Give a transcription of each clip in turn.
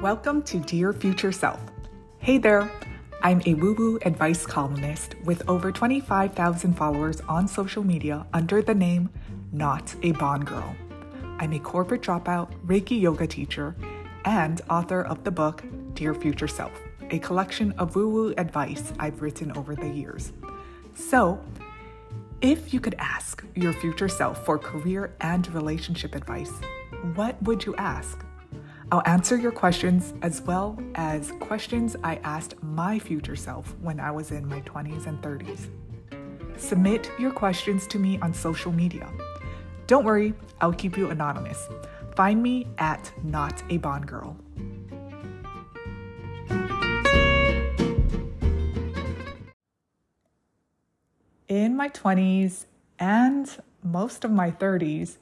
Welcome to Dear Future Self. Hey there, I'm a woo woo advice columnist with over 25,000 followers on social media under the name Not a Bond Girl. I'm a corporate dropout, Reiki yoga teacher, and author of the book Dear Future Self, a collection of woo woo advice I've written over the years. So, if you could ask your future self for career and relationship advice, what would you ask? I'll answer your questions as well as questions I asked my future self when I was in my 20s and 30s. Submit your questions to me on social media. Don't worry, I'll keep you anonymous. Find me at Not a Bond Girl. In my 20s and most of my 30s,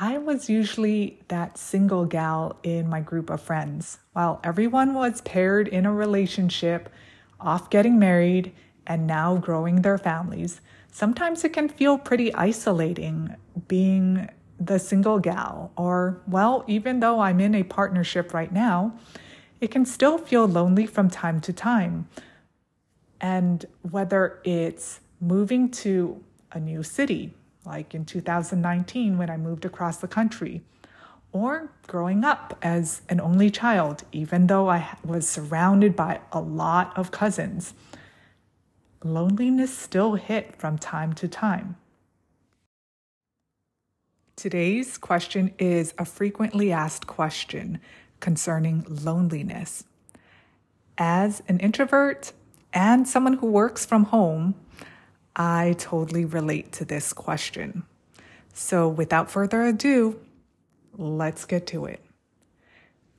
I was usually that single gal in my group of friends. While everyone was paired in a relationship, off getting married, and now growing their families, sometimes it can feel pretty isolating being the single gal. Or, well, even though I'm in a partnership right now, it can still feel lonely from time to time. And whether it's moving to a new city, like in 2019 when I moved across the country, or growing up as an only child, even though I was surrounded by a lot of cousins. Loneliness still hit from time to time. Today's question is a frequently asked question concerning loneliness. As an introvert and someone who works from home, I totally relate to this question. So, without further ado, let's get to it.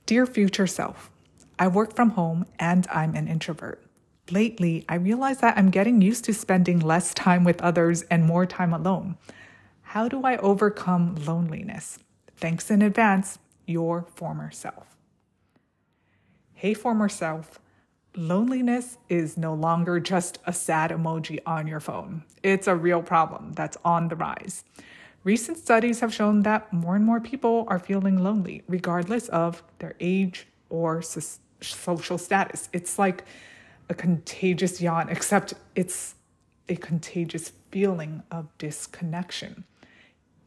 Dear future self, I work from home and I'm an introvert. Lately, I realize that I'm getting used to spending less time with others and more time alone. How do I overcome loneliness? Thanks in advance, your former self. Hey, former self. Loneliness is no longer just a sad emoji on your phone. It's a real problem that's on the rise. Recent studies have shown that more and more people are feeling lonely, regardless of their age or so- social status. It's like a contagious yawn, except it's a contagious feeling of disconnection.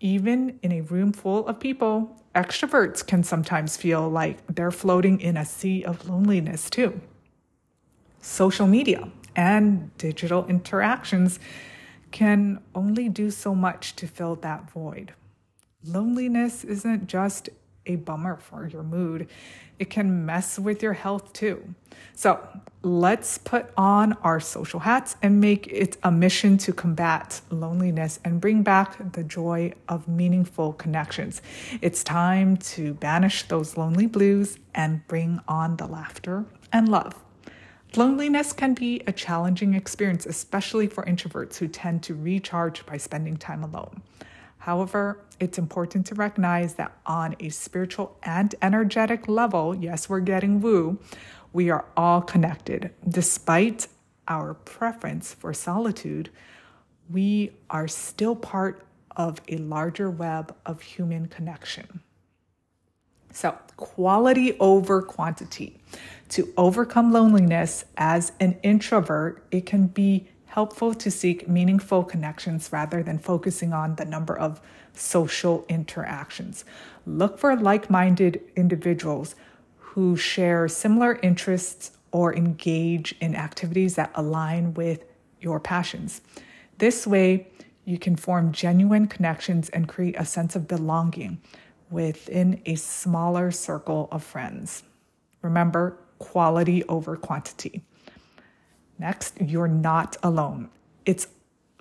Even in a room full of people, extroverts can sometimes feel like they're floating in a sea of loneliness too social media and digital interactions can only do so much to fill that void. Loneliness isn't just a bummer for your mood, it can mess with your health too. So let's put on our social hats and make it a mission to combat loneliness and bring back the joy of meaningful connections. It's time to banish those lonely blues and bring on the laughter and love. Loneliness can be a challenging experience, especially for introverts who tend to recharge by spending time alone. However, it's important to recognize that on a spiritual and energetic level, yes, we're getting woo, we are all connected. Despite our preference for solitude, we are still part of a larger web of human connection. So, quality over quantity. To overcome loneliness as an introvert, it can be helpful to seek meaningful connections rather than focusing on the number of social interactions. Look for like minded individuals who share similar interests or engage in activities that align with your passions. This way, you can form genuine connections and create a sense of belonging within a smaller circle of friends. Remember, quality over quantity. Next, you're not alone. It's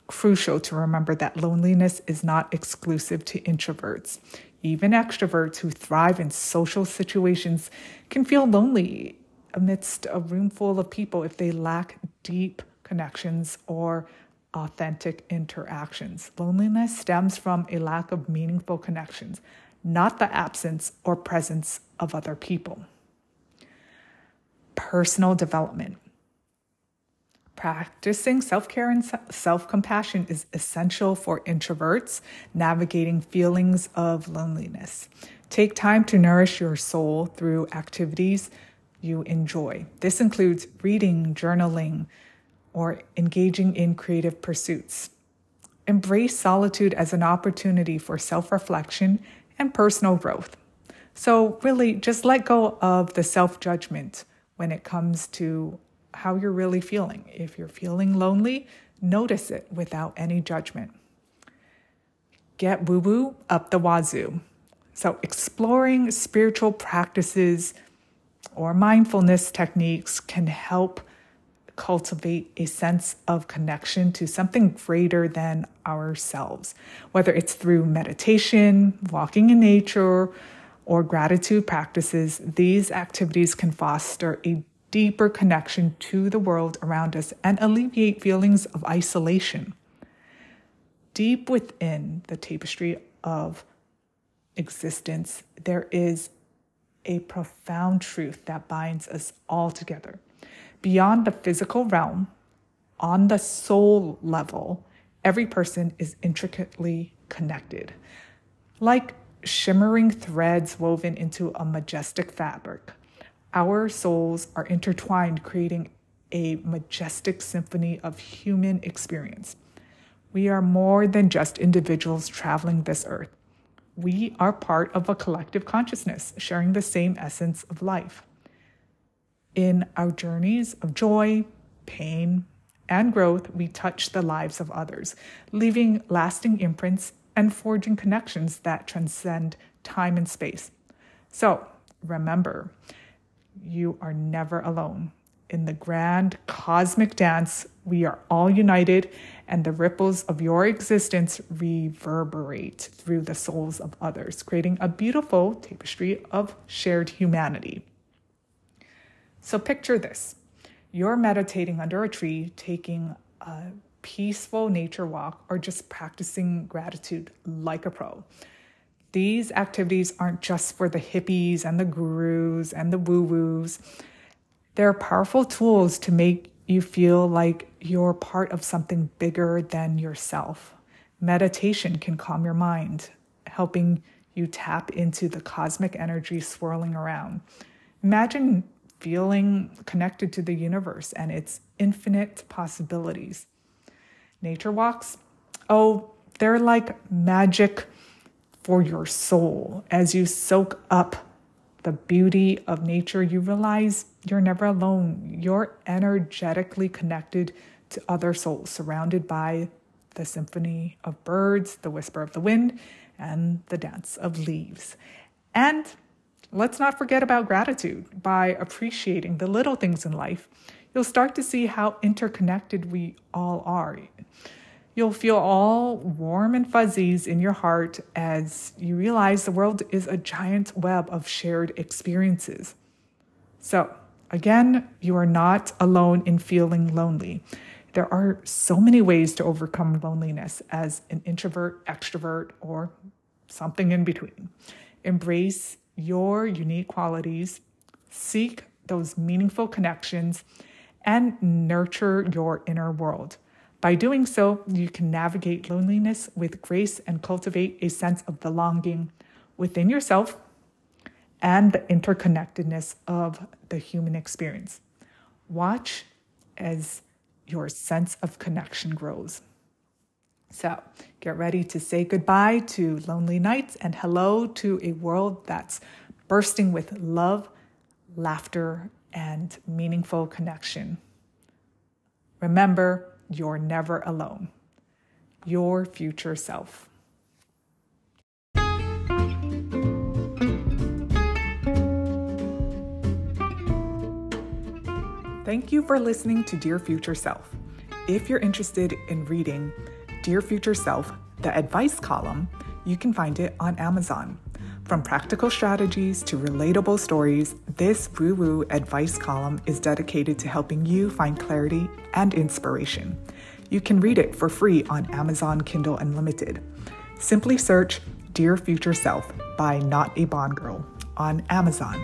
crucial to remember that loneliness is not exclusive to introverts. Even extroverts who thrive in social situations can feel lonely amidst a room full of people if they lack deep connections or authentic interactions. Loneliness stems from a lack of meaningful connections, not the absence or presence of other people. Personal development. Practicing self care and self compassion is essential for introverts navigating feelings of loneliness. Take time to nourish your soul through activities you enjoy. This includes reading, journaling, or engaging in creative pursuits. Embrace solitude as an opportunity for self reflection and personal growth. So, really, just let go of the self judgment when it comes to how you're really feeling. If you're feeling lonely, notice it without any judgment. Get woo woo up the wazoo. So, exploring spiritual practices or mindfulness techniques can help cultivate a sense of connection to something greater than ourselves, whether it's through meditation, walking in nature, or gratitude practices. These activities can foster a deeper connection to the world around us and alleviate feelings of isolation. Deep within the tapestry of existence, there is a profound truth that binds us all together. Beyond the physical realm, on the soul level, every person is intricately connected. Like shimmering threads woven into a majestic fabric, our souls are intertwined, creating a majestic symphony of human experience. We are more than just individuals traveling this earth we are part of a collective consciousness, sharing the same essence of life. In our journeys of joy, pain, and growth, we touch the lives of others, leaving lasting imprints and forging connections that transcend time and space. So remember, you are never alone. In the grand cosmic dance, we are all united, and the ripples of your existence reverberate through the souls of others, creating a beautiful tapestry of shared humanity. So, picture this you're meditating under a tree, taking a peaceful nature walk, or just practicing gratitude like a pro. These activities aren't just for the hippies and the gurus and the woo woos. They're powerful tools to make you feel like you're part of something bigger than yourself. Meditation can calm your mind, helping you tap into the cosmic energy swirling around. Imagine feeling connected to the universe and its infinite possibilities. Nature walks, oh, they're like magic for your soul as you soak up the beauty of nature, you realize you're never alone. You're energetically connected to other souls, surrounded by the symphony of birds, the whisper of the wind, and the dance of leaves. And let's not forget about gratitude. By appreciating the little things in life, you'll start to see how interconnected we all are. You'll feel all warm and fuzzies in your heart as you realize the world is a giant web of shared experiences. So, again, you are not alone in feeling lonely. There are so many ways to overcome loneliness as an introvert, extrovert, or something in between. Embrace your unique qualities, seek those meaningful connections, and nurture your inner world. By doing so, you can navigate loneliness with grace and cultivate a sense of belonging within yourself and the interconnectedness of the human experience. Watch as your sense of connection grows. So, get ready to say goodbye to lonely nights and hello to a world that's bursting with love, laughter, and meaningful connection. Remember, you're never alone. Your future self. Thank you for listening to Dear Future Self. If you're interested in reading Dear Future Self, the advice column, you can find it on Amazon. From practical strategies to relatable stories, this woo woo advice column is dedicated to helping you find clarity and inspiration. You can read it for free on Amazon Kindle Unlimited. Simply search Dear Future Self by Not a Bond Girl on Amazon.